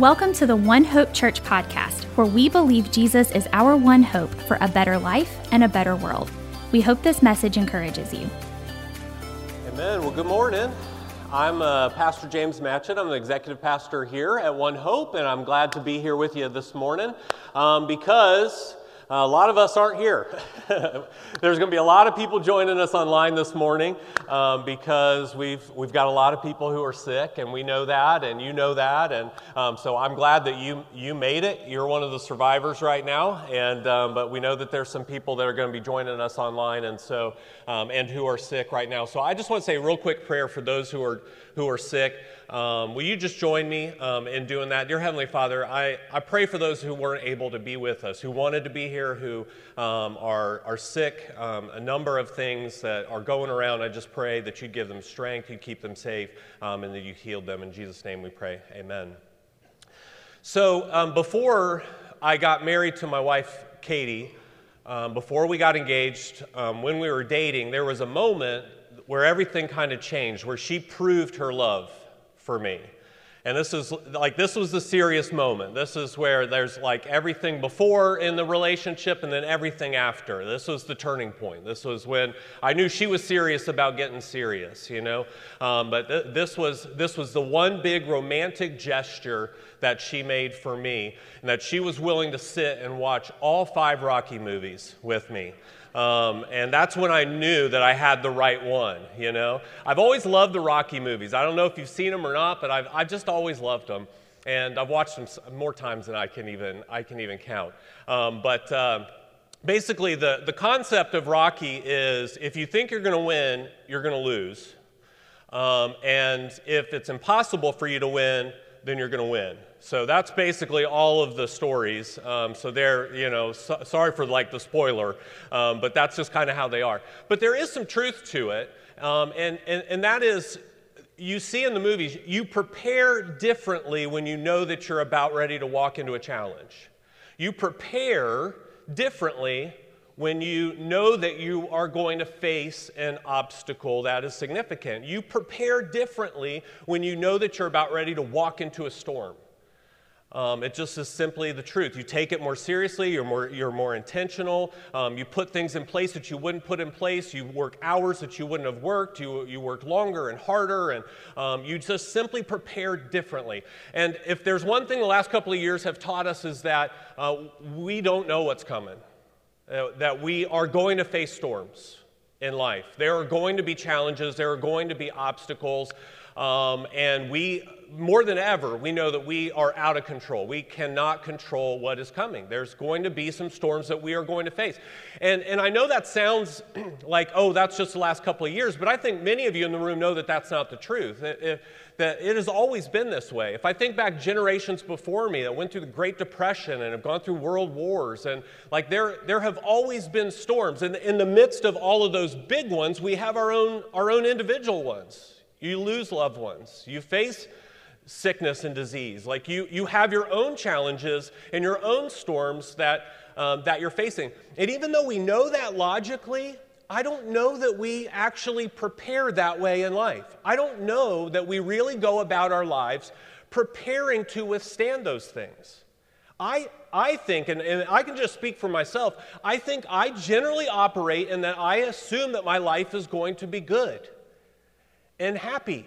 Welcome to the One Hope Church podcast, where we believe Jesus is our one hope for a better life and a better world. We hope this message encourages you. Amen. Well, good morning. I'm uh, Pastor James Matchett. I'm the executive pastor here at One Hope, and I'm glad to be here with you this morning um, because a lot of us aren't here. There's going to be a lot of people joining us online this morning um, because we've, we've got a lot of people who are sick, and we know that, and you know that. And um, so I'm glad that you, you made it. You're one of the survivors right now. And, um, but we know that there's some people that are going to be joining us online and, so, um, and who are sick right now. So I just want to say a real quick prayer for those who are, who are sick. Um, will you just join me um, in doing that? Dear Heavenly Father, I, I pray for those who weren't able to be with us, who wanted to be here, who um, are, are sick, um, a number of things that are going around. I just pray that you give them strength, you keep them safe, um, and that you heal them. In Jesus' name we pray. Amen. So um, before I got married to my wife, Katie, before we got engaged, when we were dating, there was a moment where everything kind of changed, where she proved her love for me. And this is like, this was the serious moment. This is where there's like everything before in the relationship and then everything after. This was the turning point. This was when I knew she was serious about getting serious, you know? Um, but th- this, was, this was the one big romantic gesture that she made for me, and that she was willing to sit and watch all five Rocky movies with me. Um, and that's when I knew that I had the right one, you know? I've always loved the Rocky movies. I don't know if you've seen them or not, but I've, I've just always loved them. And I've watched them more times than I can even, I can even count. Um, but uh, basically, the, the concept of Rocky is if you think you're going to win, you're going to lose. Um, and if it's impossible for you to win, then you're going to win. So that's basically all of the stories. Um, so they're, you know, so, sorry for like the spoiler, um, but that's just kind of how they are. But there is some truth to it, um, and, and, and that is you see in the movies, you prepare differently when you know that you're about ready to walk into a challenge. You prepare differently when you know that you are going to face an obstacle that is significant. You prepare differently when you know that you're about ready to walk into a storm. Um, it just is simply the truth. You take it more seriously, you're more, you're more intentional, um, you put things in place that you wouldn't put in place, you work hours that you wouldn't have worked, you, you work longer and harder, and um, you just simply prepare differently. And if there's one thing the last couple of years have taught us is that uh, we don't know what's coming, uh, that we are going to face storms in life. There are going to be challenges, there are going to be obstacles. Um, and we, more than ever, we know that we are out of control. We cannot control what is coming. There's going to be some storms that we are going to face. And, and I know that sounds like, oh, that's just the last couple of years, but I think many of you in the room know that that's not the truth. It, that it has always been this way. If I think back generations before me that went through the Great Depression and have gone through world wars, and like there, there have always been storms. And in the midst of all of those big ones, we have our own, our own individual ones. You lose loved ones. You face sickness and disease. Like you, you have your own challenges and your own storms that, um, that you're facing. And even though we know that logically, I don't know that we actually prepare that way in life. I don't know that we really go about our lives preparing to withstand those things. I, I think, and, and I can just speak for myself, I think I generally operate in that I assume that my life is going to be good and happy.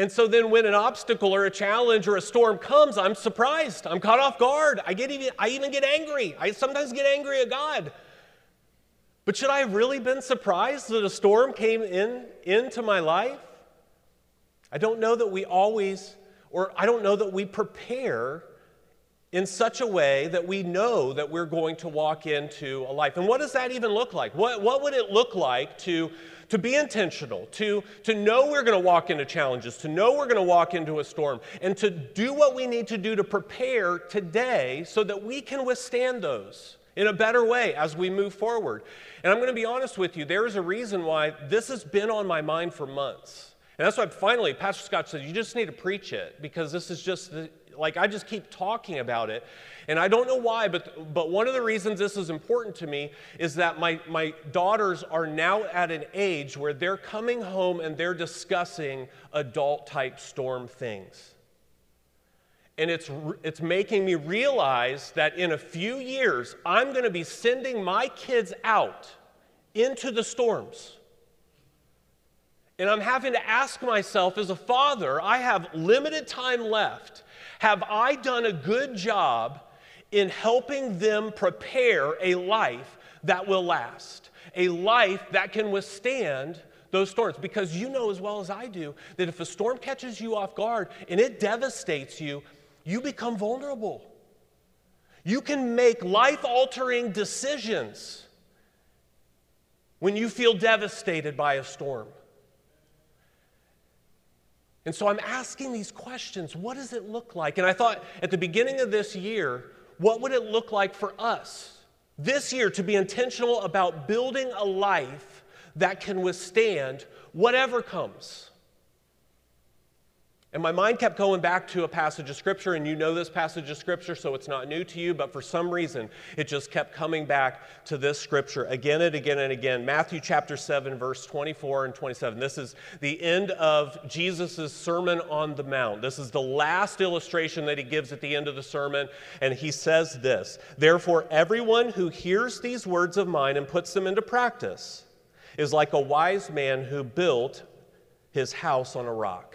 And so then when an obstacle or a challenge or a storm comes, I'm surprised. I'm caught off guard. I, get even, I even get angry. I sometimes get angry at God. But should I have really been surprised that a storm came in into my life? I don't know that we always, or I don't know that we prepare in such a way that we know that we're going to walk into a life. And what does that even look like? What, what would it look like to to be intentional, to, to know we're going to walk into challenges, to know we're going to walk into a storm, and to do what we need to do to prepare today so that we can withstand those in a better way as we move forward. And I'm going to be honest with you, there is a reason why this has been on my mind for months. And that's why finally Pastor Scott said, You just need to preach it because this is just the, like I just keep talking about it. And I don't know why, but, but one of the reasons this is important to me is that my, my daughters are now at an age where they're coming home and they're discussing adult type storm things. And it's, it's making me realize that in a few years, I'm going to be sending my kids out into the storms. And I'm having to ask myself, as a father, I have limited time left. Have I done a good job in helping them prepare a life that will last? A life that can withstand those storms. Because you know as well as I do that if a storm catches you off guard and it devastates you, you become vulnerable. You can make life altering decisions when you feel devastated by a storm. And so I'm asking these questions what does it look like? And I thought at the beginning of this year, what would it look like for us this year to be intentional about building a life that can withstand whatever comes? And my mind kept going back to a passage of Scripture, and you know this passage of Scripture, so it's not new to you, but for some reason, it just kept coming back to this Scripture again and again and again. Matthew chapter 7, verse 24 and 27. This is the end of Jesus' Sermon on the Mount. This is the last illustration that he gives at the end of the sermon, and he says this Therefore, everyone who hears these words of mine and puts them into practice is like a wise man who built his house on a rock.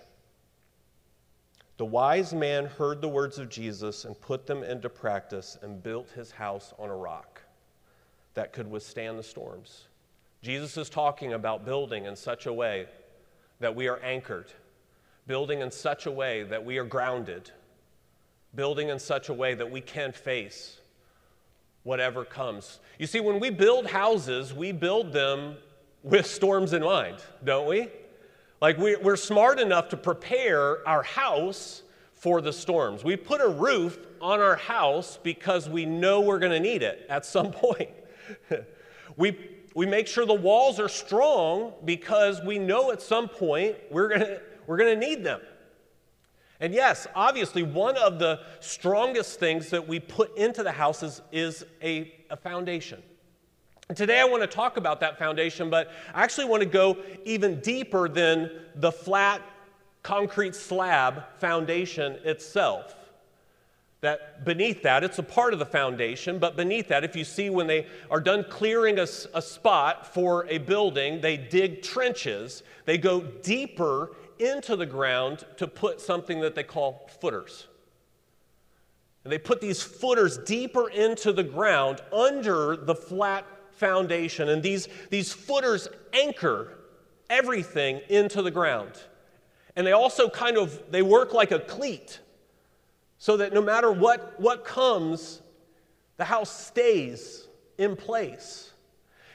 The wise man heard the words of Jesus and put them into practice and built his house on a rock that could withstand the storms. Jesus is talking about building in such a way that we are anchored, building in such a way that we are grounded, building in such a way that we can face whatever comes. You see, when we build houses, we build them with storms in mind, don't we? Like we're smart enough to prepare our house for the storms. We put a roof on our house because we know we're going to need it at some point. we, we make sure the walls are strong because we know at some point we're going we're going to need them. And yes, obviously, one of the strongest things that we put into the house is, is a, a foundation. Today, I want to talk about that foundation, but I actually want to go even deeper than the flat concrete slab foundation itself. That beneath that, it's a part of the foundation, but beneath that, if you see when they are done clearing a, a spot for a building, they dig trenches, they go deeper into the ground to put something that they call footers. And they put these footers deeper into the ground under the flat foundation. And these, these footers anchor everything into the ground. And they also kind of they work like a cleat so that no matter what, what comes, the house stays in place.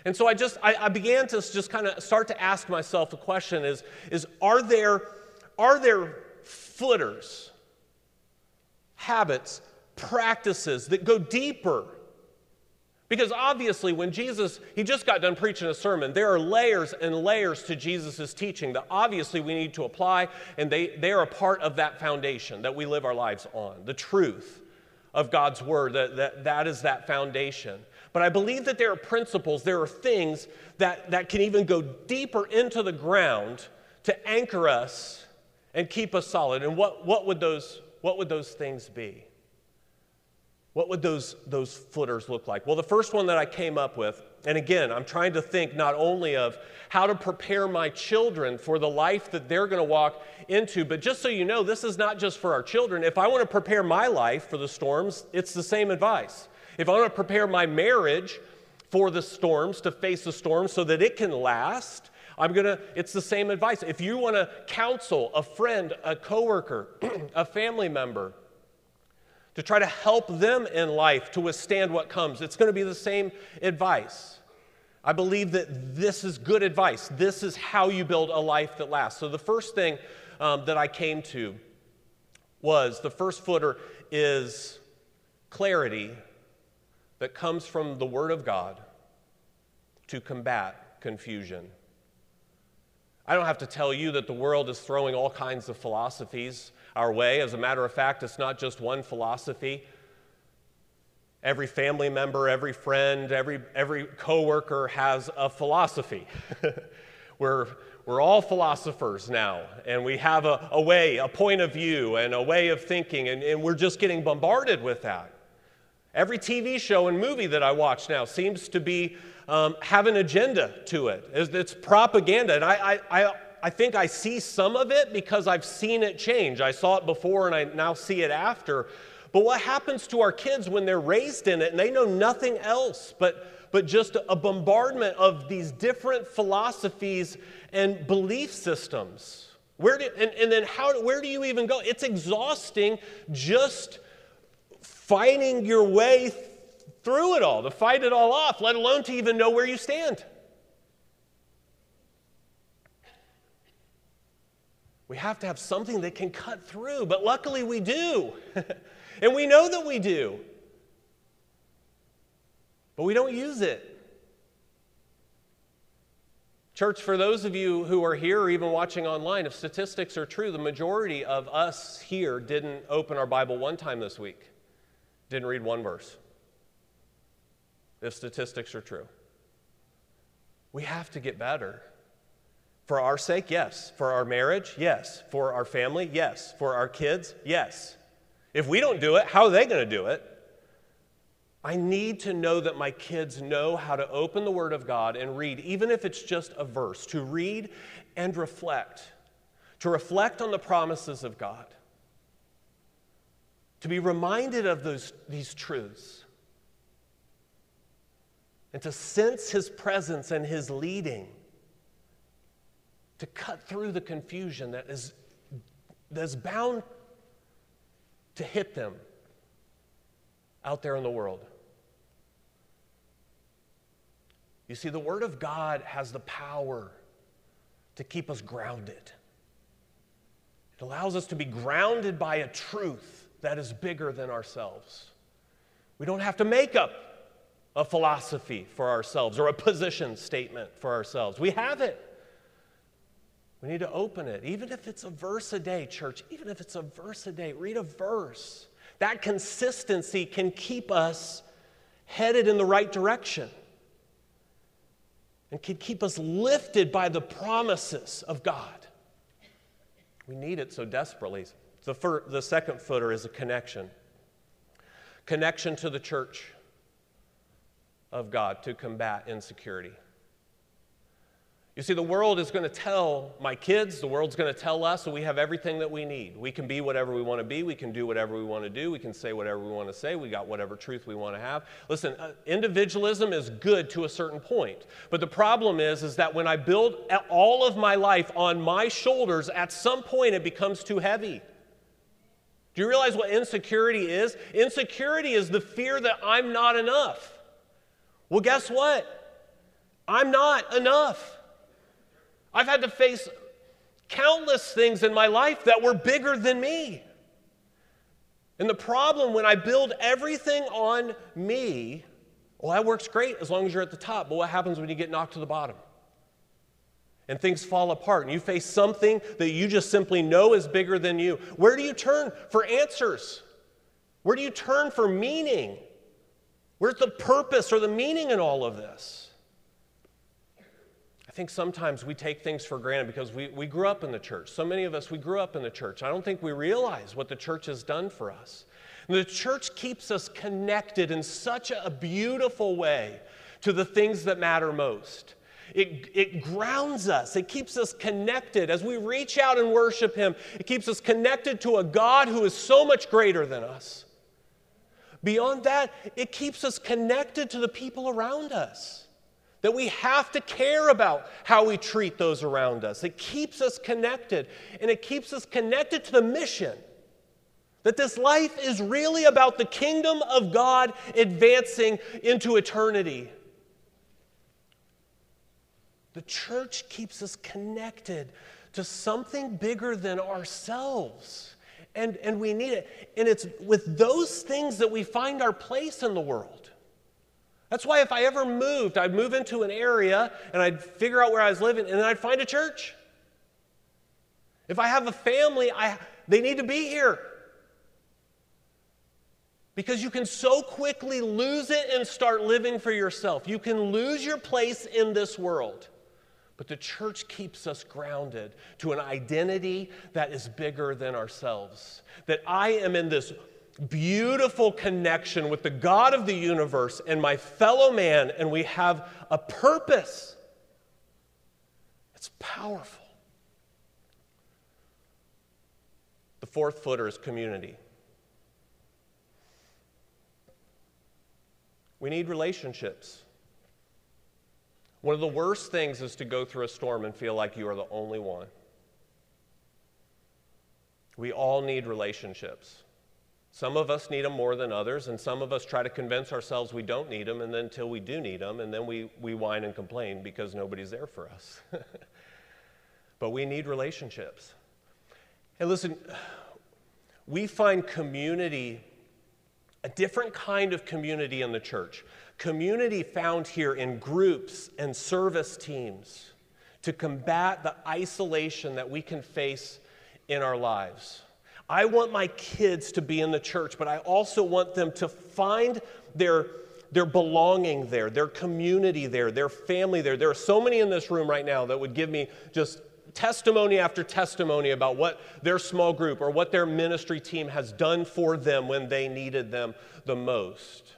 And so I just I, I began to just kind of start to ask myself a question is, is are there are there footers, habits, practices that go deeper because obviously, when Jesus, he just got done preaching a sermon, there are layers and layers to Jesus' teaching that obviously we need to apply, and they, they are a part of that foundation that we live our lives on. The truth of God's word, that, that, that is that foundation. But I believe that there are principles, there are things that, that can even go deeper into the ground to anchor us and keep us solid. And what, what, would, those, what would those things be? What would those, those footers look like? Well, the first one that I came up with, and again, I'm trying to think not only of how to prepare my children for the life that they're going to walk into, but just so you know, this is not just for our children. If I want to prepare my life for the storms, it's the same advice. If I want to prepare my marriage for the storms, to face the storms so that it can last, I'm going to, it's the same advice. If you want to counsel a friend, a coworker, a family member, to try to help them in life to withstand what comes. It's going to be the same advice. I believe that this is good advice. This is how you build a life that lasts. So, the first thing um, that I came to was the first footer is clarity that comes from the Word of God to combat confusion. I don't have to tell you that the world is throwing all kinds of philosophies our way. As a matter of fact, it's not just one philosophy. Every family member, every friend, every, every coworker has a philosophy. we're, we're all philosophers now, and we have a, a way, a point of view, and a way of thinking, and, and we're just getting bombarded with that. Every TV show and movie that I watch now seems to be um, have an agenda to it. It's propaganda. And I, I, I think I see some of it because I've seen it change. I saw it before and I now see it after. But what happens to our kids when they're raised in it and they know nothing else but, but just a bombardment of these different philosophies and belief systems? Where do, and, and then how, where do you even go? It's exhausting just fighting your way through it all, to fight it all off, let alone to even know where you stand. We have to have something that can cut through, but luckily we do. and we know that we do. But we don't use it. Church, for those of you who are here or even watching online, if statistics are true, the majority of us here didn't open our Bible one time this week, didn't read one verse if statistics are true. We have to get better. For our sake, yes. For our marriage, yes. For our family, yes. For our kids, yes. If we don't do it, how are they going to do it? I need to know that my kids know how to open the Word of God and read, even if it's just a verse, to read and reflect, to reflect on the promises of God, to be reminded of those, these truths and to sense His presence and His leading, to cut through the confusion that is, that is bound to hit them out there in the world. You see, the Word of God has the power to keep us grounded. It allows us to be grounded by a truth that is bigger than ourselves. We don't have to make up a philosophy for ourselves or a position statement for ourselves. We have it. We need to open it. Even if it's a verse a day, church, even if it's a verse a day, read a verse. That consistency can keep us headed in the right direction and can keep us lifted by the promises of God. We need it so desperately. The, fir- the second footer is a connection connection to the church of God to combat insecurity. You see, the world is going to tell my kids, the world's going to tell us that we have everything that we need. We can be whatever we want to be. We can do whatever we want to do. We can say whatever we want to say. We got whatever truth we want to have. Listen, uh, individualism is good to a certain point. But the problem is, is that when I build all of my life on my shoulders, at some point it becomes too heavy. Do you realize what insecurity is? Insecurity is the fear that I'm not enough. Well, guess what? I'm not enough. I've had to face countless things in my life that were bigger than me. And the problem when I build everything on me, well, that works great as long as you're at the top. But what happens when you get knocked to the bottom? And things fall apart, and you face something that you just simply know is bigger than you. Where do you turn for answers? Where do you turn for meaning? Where's the purpose or the meaning in all of this? I think sometimes we take things for granted because we, we grew up in the church. So many of us, we grew up in the church. I don't think we realize what the church has done for us. The church keeps us connected in such a beautiful way to the things that matter most. It, it grounds us. It keeps us connected. As we reach out and worship Him, it keeps us connected to a God who is so much greater than us. Beyond that, it keeps us connected to the people around us. That we have to care about how we treat those around us. It keeps us connected, and it keeps us connected to the mission. That this life is really about the kingdom of God advancing into eternity. The church keeps us connected to something bigger than ourselves and, and we need it. And it's with those things that we find our place in the world. That's why if I ever moved, I'd move into an area and I'd figure out where I was living and then I'd find a church. If I have a family, I, they need to be here. Because you can so quickly lose it and start living for yourself. You can lose your place in this world. But the church keeps us grounded to an identity that is bigger than ourselves. That I am in this beautiful connection with the God of the universe and my fellow man, and we have a purpose. It's powerful. The fourth footer is community. We need relationships. One of the worst things is to go through a storm and feel like you are the only one. We all need relationships. Some of us need them more than others, and some of us try to convince ourselves we don't need them, and then until we do need them, and then we, we whine and complain because nobody's there for us. but we need relationships. And listen, we find community, a different kind of community in the church. Community found here in groups and service teams to combat the isolation that we can face in our lives. I want my kids to be in the church, but I also want them to find their, their belonging there, their community there, their family there. There are so many in this room right now that would give me just testimony after testimony about what their small group or what their ministry team has done for them when they needed them the most.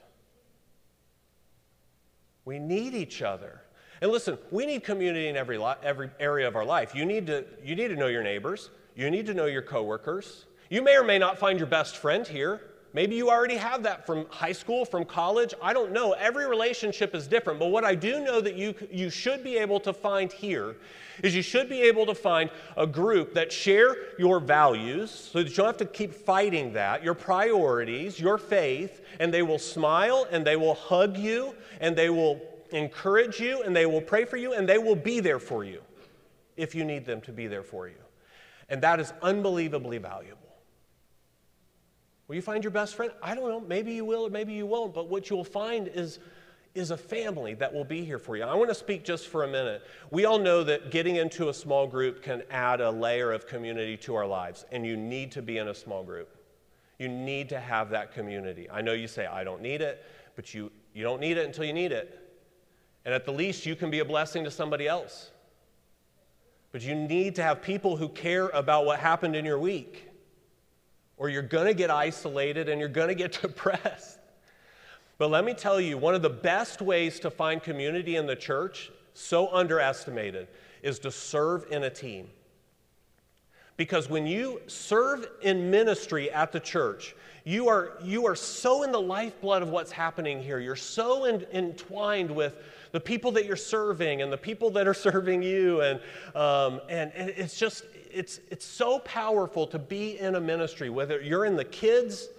We need each other. And listen, we need community in every, every area of our life. You need, to, you need to know your neighbors. You need to know your coworkers. You may or may not find your best friend here. Maybe you already have that from high school, from college. I don't know. Every relationship is different. But what I do know that you, you should be able to find here is you should be able to find a group that share your values so that you don't have to keep fighting that, your priorities, your faith, and they will smile and they will hug you and they will encourage you and they will pray for you and they will be there for you if you need them to be there for you. And that is unbelievably valuable. Will you find your best friend? I don't know. Maybe you will or maybe you won't. But what you'll find is, is a family that will be here for you. I want to speak just for a minute. We all know that getting into a small group can add a layer of community to our lives, and you need to be in a small group. You need to have that community. I know you say, I don't need it, but you, you don't need it until you need it. And at the least, you can be a blessing to somebody else. But you need to have people who care about what happened in your week or you're going to get isolated and you're going to get depressed. But let me tell you, one of the best ways to find community in the church, so underestimated, is to serve in a team. Because when you serve in ministry at the church, you are, you are so in the lifeblood of what's happening here. You're so in, entwined with the people that you're serving and the people that are serving you. And, um, and, and it's just, it's, it's so powerful to be in a ministry, whether you're in the kids,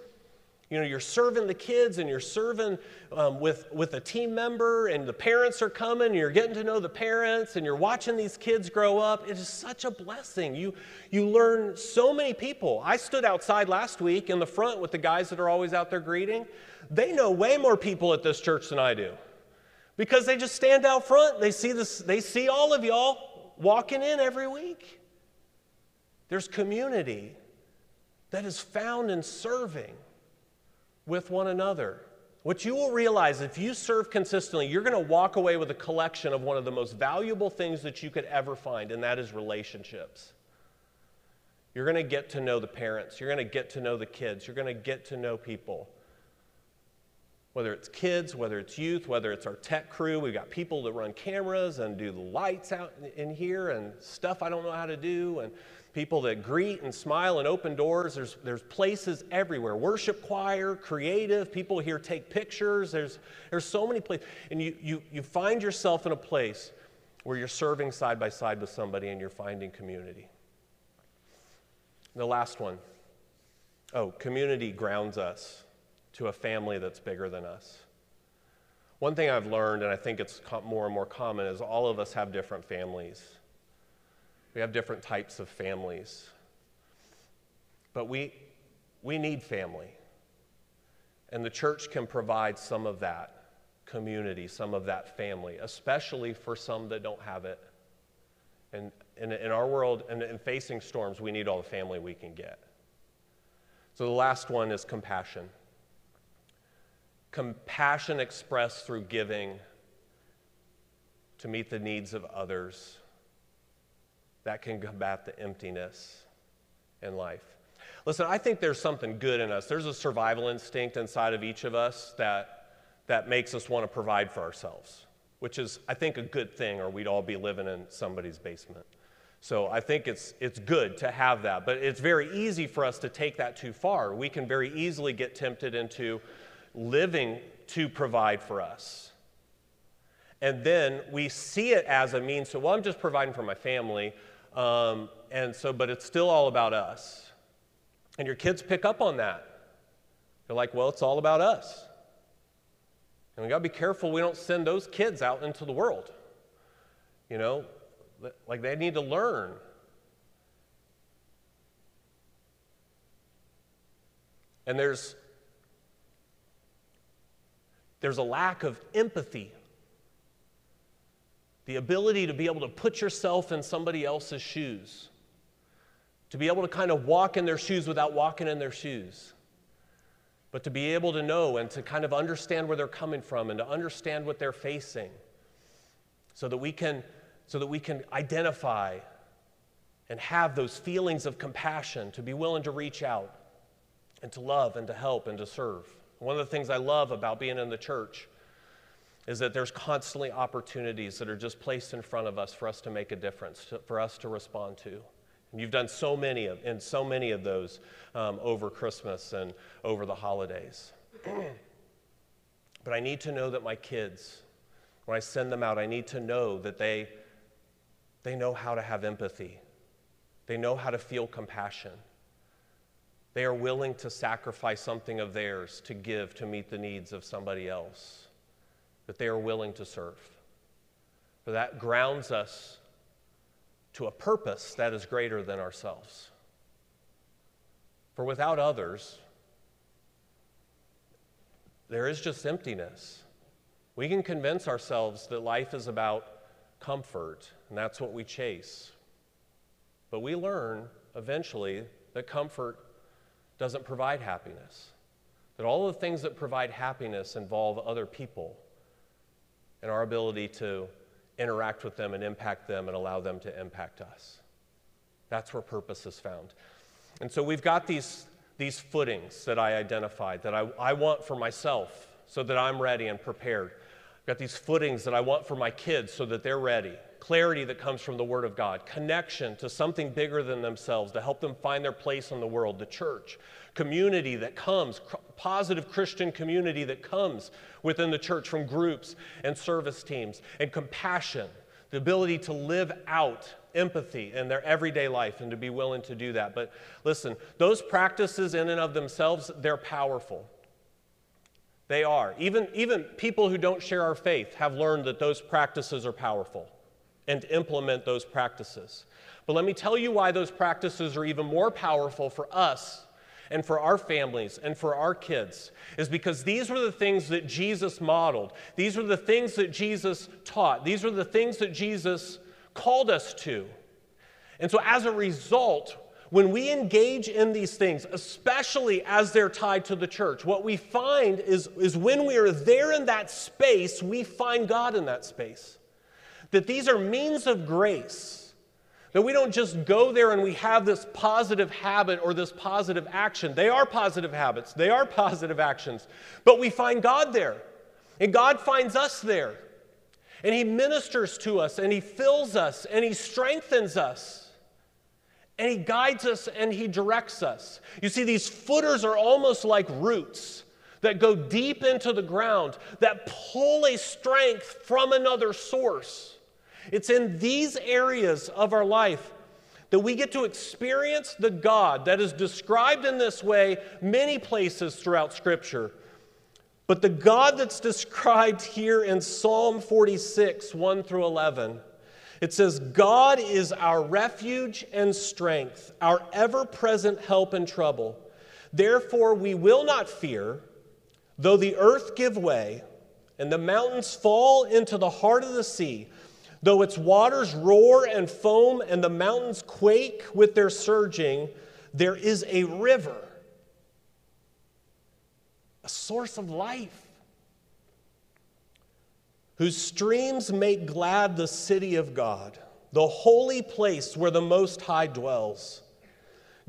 you know, you're serving the kids and you're serving um, with, with a team member and the parents are coming you're getting to know the parents and you're watching these kids grow up. It is such a blessing. You, you learn so many people. I stood outside last week in the front with the guys that are always out there greeting. They know way more people at this church than I do because they just stand out front. They see, this, they see all of y'all walking in every week. There's community that is found in serving with one another. What you will realize if you serve consistently, you're going to walk away with a collection of one of the most valuable things that you could ever find, and that is relationships. You're going to get to know the parents, you're going to get to know the kids, you're going to get to know people. Whether it's kids, whether it's youth, whether it's our tech crew, we've got people that run cameras and do the lights out in here and stuff I don't know how to do. And people that greet and smile and open doors. There's, there's places everywhere. Worship choir, creative, people here take pictures. There's, there's so many places. And you, you, you find yourself in a place where you're serving side by side with somebody and you're finding community. The last one oh, community grounds us to a family that's bigger than us. One thing I've learned, and I think it's more and more common, is all of us have different families. We have different types of families. But we, we need family. And the church can provide some of that community, some of that family, especially for some that don't have it. And in, in our world, and in facing storms, we need all the family we can get. So the last one is compassion. Compassion expressed through giving to meet the needs of others that can combat the emptiness in life. Listen, I think there's something good in us. There's a survival instinct inside of each of us that, that makes us want to provide for ourselves, which is, I think, a good thing, or we'd all be living in somebody's basement. So I think it's, it's good to have that, but it's very easy for us to take that too far. We can very easily get tempted into living to provide for us. And then we see it as a means to, well, I'm just providing for my family, um, and so, but it's still all about us. And your kids pick up on that. They're like, well, it's all about us. And we got to be careful we don't send those kids out into the world. You know, like they need to learn. And there's there's a lack of empathy. The ability to be able to put yourself in somebody else's shoes. To be able to kind of walk in their shoes without walking in their shoes. But to be able to know and to kind of understand where they're coming from and to understand what they're facing so that we can so that we can identify and have those feelings of compassion, to be willing to reach out and to love and to help and to serve. One of the things I love about being in the church is that there's constantly opportunities that are just placed in front of us for us to make a difference, to, for us to respond to. And you've done so many of, and so many of those um, over Christmas and over the holidays. but I need to know that my kids, when I send them out, I need to know that they they know how to have empathy, they know how to feel compassion. They are willing to sacrifice something of theirs to give to meet the needs of somebody else, that they are willing to serve. For that grounds us to a purpose that is greater than ourselves. For without others, there is just emptiness. We can convince ourselves that life is about comfort, and that's what we chase. But we learn eventually that comfort doesn't provide happiness, that all the things that provide happiness involve other people and our ability to interact with them and impact them and allow them to impact us. That's where purpose is found. And so we've got these, these footings that I identified that I, I want for myself so that I'm ready and prepared. I've got these footings that I want for my kids so that they're ready. Clarity that comes from the Word of God. Connection to something bigger than themselves to help them find their place in the world, the church. Community that comes, positive Christian community that comes within the church from groups and service teams. And compassion, the ability to live out empathy in their everyday life and to be willing to do that. But listen, those practices in and of themselves, they're powerful. They are. Even, even people who don't share our faith have learned that those practices are powerful and implement those practices. But let me tell you why those practices are even more powerful for us and for our families and for our kids is because these were the things that Jesus modeled. These were the things that Jesus taught. These were the things that Jesus called us to. And so, as a result, when we engage in these things, especially as they're tied to the church, what we find is, is when we are there in that space, we find God in that space. That these are means of grace. That we don't just go there and we have this positive habit or this positive action. They are positive habits, they are positive actions. But we find God there. And God finds us there. And He ministers to us and He fills us and He strengthens us and He guides us and He directs us. You see, these footers are almost like roots that go deep into the ground, that pull a strength from another source. It's in these areas of our life that we get to experience the God that is described in this way many places throughout Scripture. But the God that's described here in Psalm 46, 1 through 11, it says, God is our refuge and strength, our ever present help in trouble. Therefore, we will not fear, though the earth give way and the mountains fall into the heart of the sea. Though its waters roar and foam and the mountains quake with their surging, there is a river, a source of life, whose streams make glad the city of God, the holy place where the Most High dwells.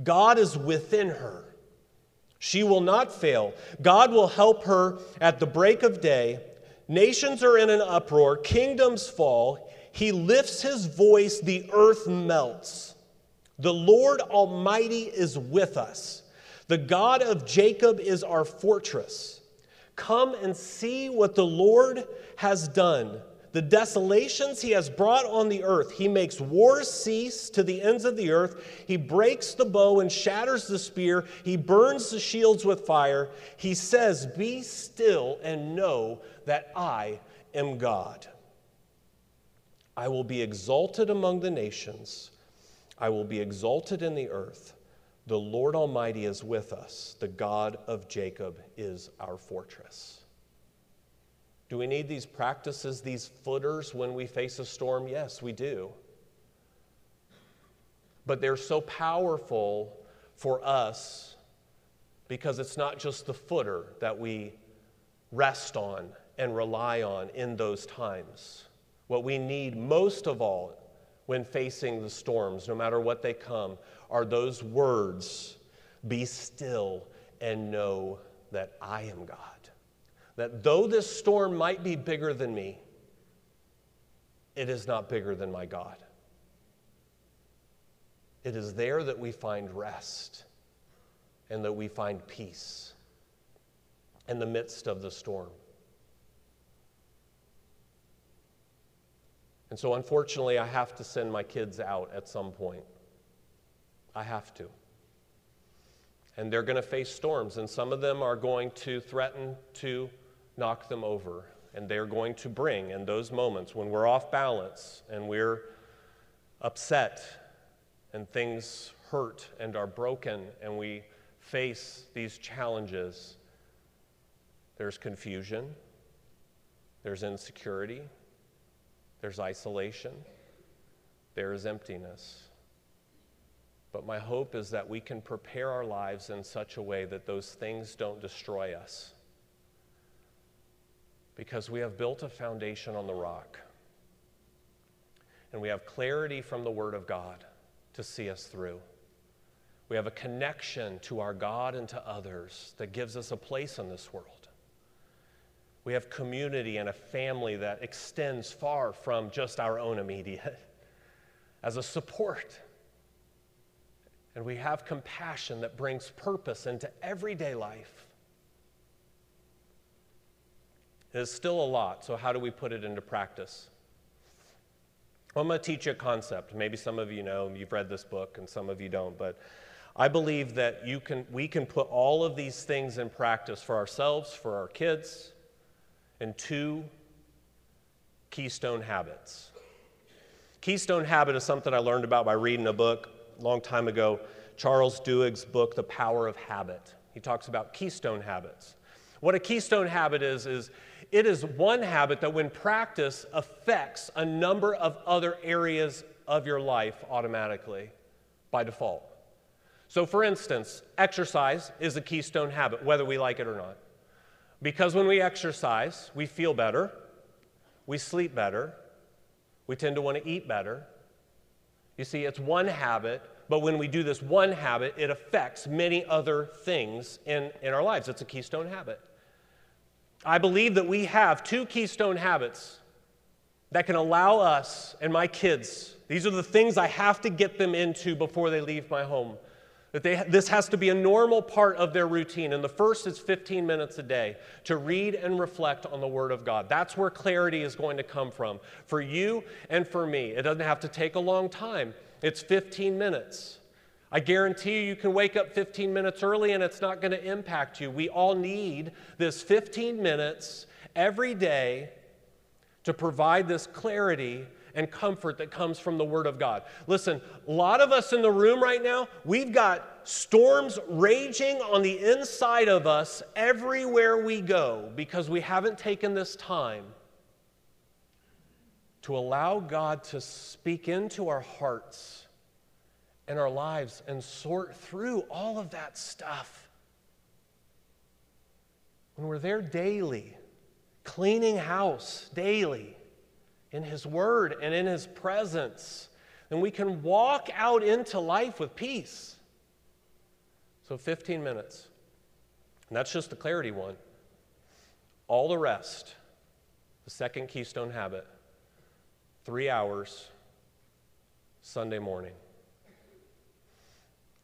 God is within her. She will not fail. God will help her at the break of day. Nations are in an uproar, kingdoms fall. He lifts his voice, the earth melts. The Lord Almighty is with us. The God of Jacob is our fortress. Come and see what the Lord has done. The desolations he has brought on the earth. He makes wars cease to the ends of the earth. He breaks the bow and shatters the spear. He burns the shields with fire. He says, Be still and know that I am God. I will be exalted among the nations, I will be exalted in the earth. The Lord Almighty is with us, the God of Jacob is our fortress. Do we need these practices, these footers when we face a storm? Yes, we do. But they're so powerful for us because it's not just the footer that we rest on and rely on in those times. What we need most of all when facing the storms, no matter what they come, are those words be still and know that I am God. That though this storm might be bigger than me, it is not bigger than my God. It is there that we find rest and that we find peace in the midst of the storm. And so, unfortunately, I have to send my kids out at some point. I have to. And they're going to face storms, and some of them are going to threaten to knock them over. And they're going to bring, in those moments when we're off balance and we're upset and things hurt and are broken and we face these challenges, there's confusion, there's insecurity, there's isolation, there is emptiness. But my hope is that we can prepare our lives in such a way that those things don't destroy us. Because we have built a foundation on the rock. And we have clarity from the Word of God to see us through. We have a connection to our God and to others that gives us a place in this world. We have community and a family that extends far from just our own immediate as a support. And we have compassion that brings purpose into everyday life. It is still a lot, so how do we put it into practice? Well, I'm going to teach you a concept. Maybe some of you know, you've read this book, and some of you don't, but I believe that you can, we can put all of these things in practice for ourselves, for our kids, and two keystone habits. Keystone habit is something I learned about by reading a book a long time ago, Charles Duhigg's book, The Power of Habit. He talks about keystone habits. What a keystone habit is, is it is one habit that, when practiced, affects a number of other areas of your life automatically by default. So, for instance, exercise is a keystone habit, whether we like it or not. Because when we exercise, we feel better, we sleep better, we tend to want to eat better. You see, it's one habit, but when we do this one habit, it affects many other things in, in our lives. It's a keystone habit. I believe that we have two keystone habits that can allow us and my kids, these are the things I have to get them into before they leave my home that they, this has to be a normal part of their routine. And the first is 15 minutes a day to read and reflect on the Word of God. That's where clarity is going to come from for you and for me. It doesn't have to take a long time, it's 15 minutes. I guarantee you, you can wake up 15 minutes early and it's not going to impact you. We all need this 15 minutes every day to provide this clarity and comfort that comes from the Word of God. Listen, a lot of us in the room right now, we've got storms raging on the inside of us everywhere we go because we haven't taken this time to allow God to speak into our hearts and our lives and sort through all of that stuff. When we're there daily, cleaning house daily in His Word and in His presence, then we can walk out into life with peace. So, 15 minutes. And that's just the clarity one. All the rest, the second keystone habit, three hours Sunday morning.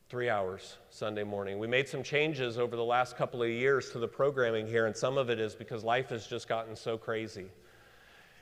Three hours Sunday morning. We made some changes over the last couple of years to the programming here, and some of it is because life has just gotten so crazy.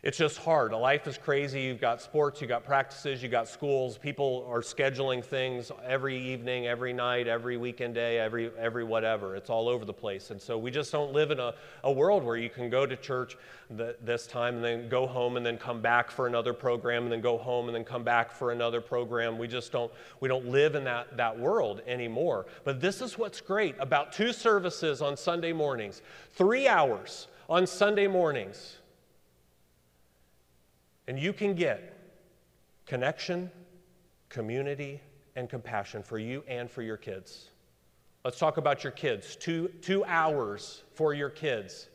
It's just hard. Life is crazy. You've got sports, you've got practices, you've got schools. People are scheduling things every evening, every night, every weekend day, every, every whatever. It's all over the place. And so we just don't live in a, a world where you can go to church the, this time and then go home and then come back for another program and then go home and then come back for another program. We just don't, we don't live in that, that world anymore. But this is what's great about two services on Sunday mornings, three hours on Sunday mornings and you can get connection, community, and compassion for you and for your kids. Let's talk about your kids. Two, two hours for your kids.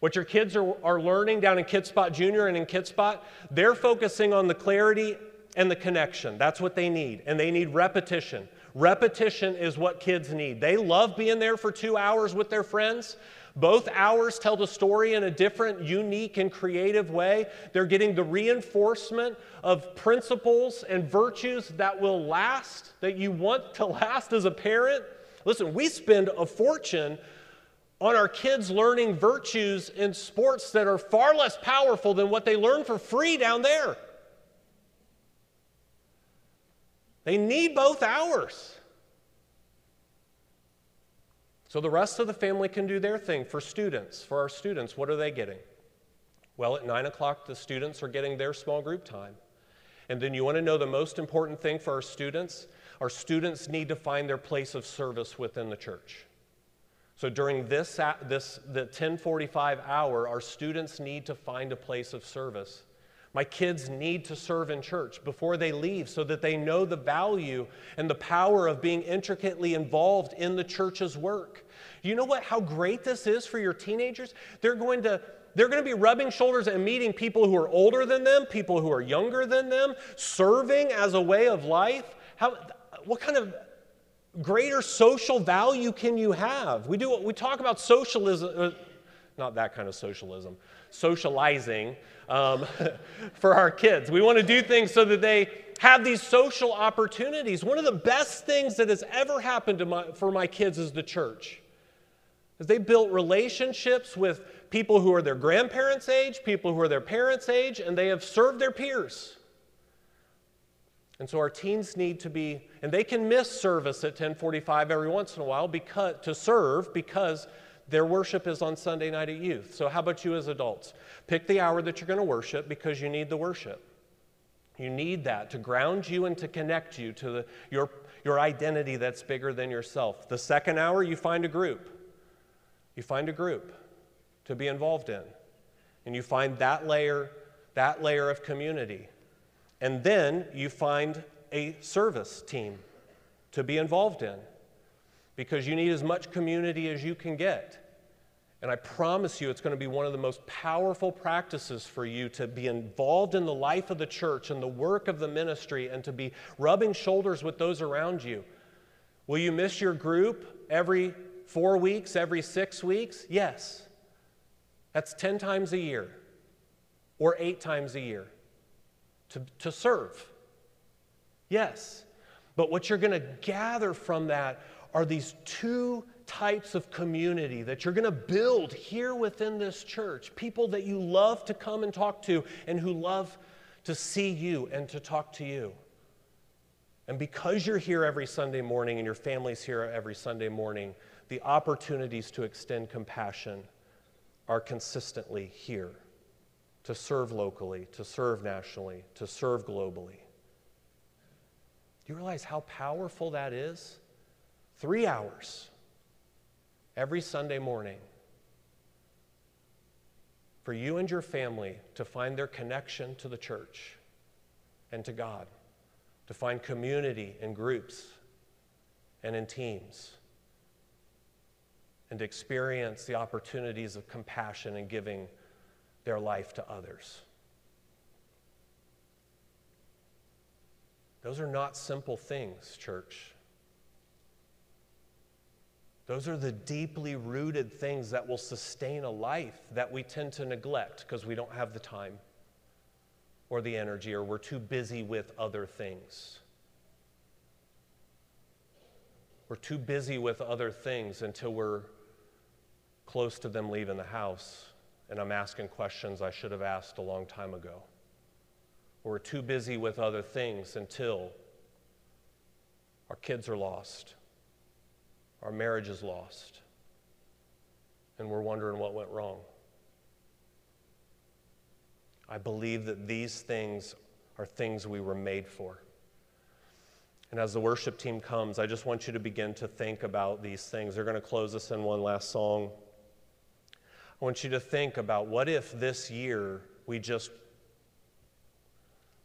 What your kids are, are learning down in Kidspot Junior and in Kidspot, they're focusing on the clarity and the connection. That's what they need. And they need repetition. Repetition is what kids need. They love being there for two hours with their friends, both hours tell the story in a different, unique, and creative way. They're getting the reinforcement of principles and virtues that will last, that you want to last as a parent. Listen, we spend a fortune on our kids learning virtues in sports that are far less powerful than what they learn for free down there. They need both hours. So the rest of the family can do their thing for students. For our students, what are they getting? Well, at 9 o'clock, the students are getting their small group time. And then you want to know the most important thing for our students? Our students need to find their place of service within the church. So during this, this the 1045 hour, our students need to find a place of service. My kids need to serve in church before they leave so that they know the value and the power of being intricately involved in the church's work. You know what how great this is for your teenagers? They're going to they're going to be rubbing shoulders and meeting people who are older than them, people who are younger than them, serving as a way of life. How what kind of greater social value can you have? We do we talk about socialism uh, not that kind of socialism, socializing um, for our kids. We want to do things so that they have these social opportunities. One of the best things that has ever happened my, for my kids is the church. Is they built relationships with people who are their grandparents' age, people who are their parents' age, and they have served their peers. And so our teens need to be, and they can miss service at 1045 every once in a while because, to serve because their worship is on Sunday night at youth. So, how about you as adults? Pick the hour that you're going to worship because you need the worship. You need that to ground you and to connect you to the, your, your identity that's bigger than yourself. The second hour, you find a group. You find a group to be involved in. And you find that layer, that layer of community. And then you find a service team to be involved in because you need as much community as you can get. And I promise you, it's going to be one of the most powerful practices for you to be involved in the life of the church and the work of the ministry and to be rubbing shoulders with those around you. Will you miss your group every four weeks, every six weeks? Yes. That's 10 times a year or eight times a year to, to serve. Yes. But what you're going to gather from that are these two types of community that you're going to build here within this church. People that you love to come and talk to and who love to see you and to talk to you. And because you're here every Sunday morning and your family's here every Sunday morning, the opportunities to extend compassion are consistently here to serve locally, to serve nationally, to serve globally. Do you realize how powerful that is? Three hours every Sunday morning for you and your family to find their connection to the church and to God, to find community in groups and in teams, and to experience the opportunities of compassion and giving their life to others. Those are not simple things, church. Those are the deeply rooted things that will sustain a life that we tend to neglect because we don't have the time or the energy or we're too busy with other things. We're too busy with other things until we're close to them leaving the house and I'm asking questions I should have asked a long time ago. We're too busy with other things until our kids are lost our marriage is lost, and we're wondering what went wrong. I believe that these things are things we were made for. And as the worship team comes, I just want you to begin to think about these things. They're going to close us in one last song. I want you to think about what if this year we just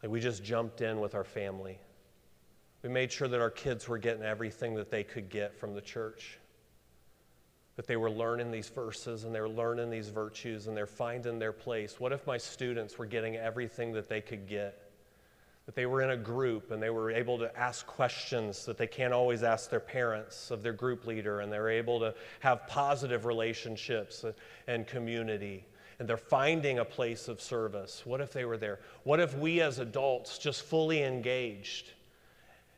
like we just jumped in with our family we made sure that our kids were getting everything that they could get from the church. That they were learning these verses and they were learning these virtues and they're finding their place. What if my students were getting everything that they could get? That they were in a group and they were able to ask questions that they can't always ask their parents of their group leader, and they're able to have positive relationships and community and they're finding a place of service. What if they were there? What if we as adults just fully engaged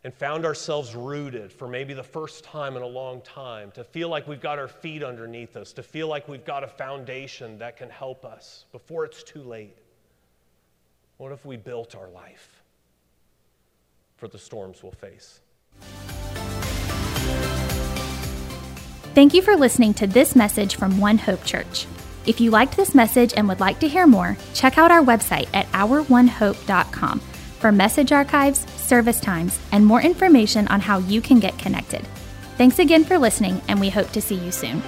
and found ourselves rooted for maybe the first time in a long time, to feel like we've got our feet underneath us, to feel like we've got a foundation that can help us before it's too late. What if we built our life for the storms we'll face? Thank you for listening to this message from One Hope Church. If you liked this message and would like to hear more, check out our website at ouronehope.com for message archives, service times, and more information on how you can get connected. Thanks again for listening, and we hope to see you soon.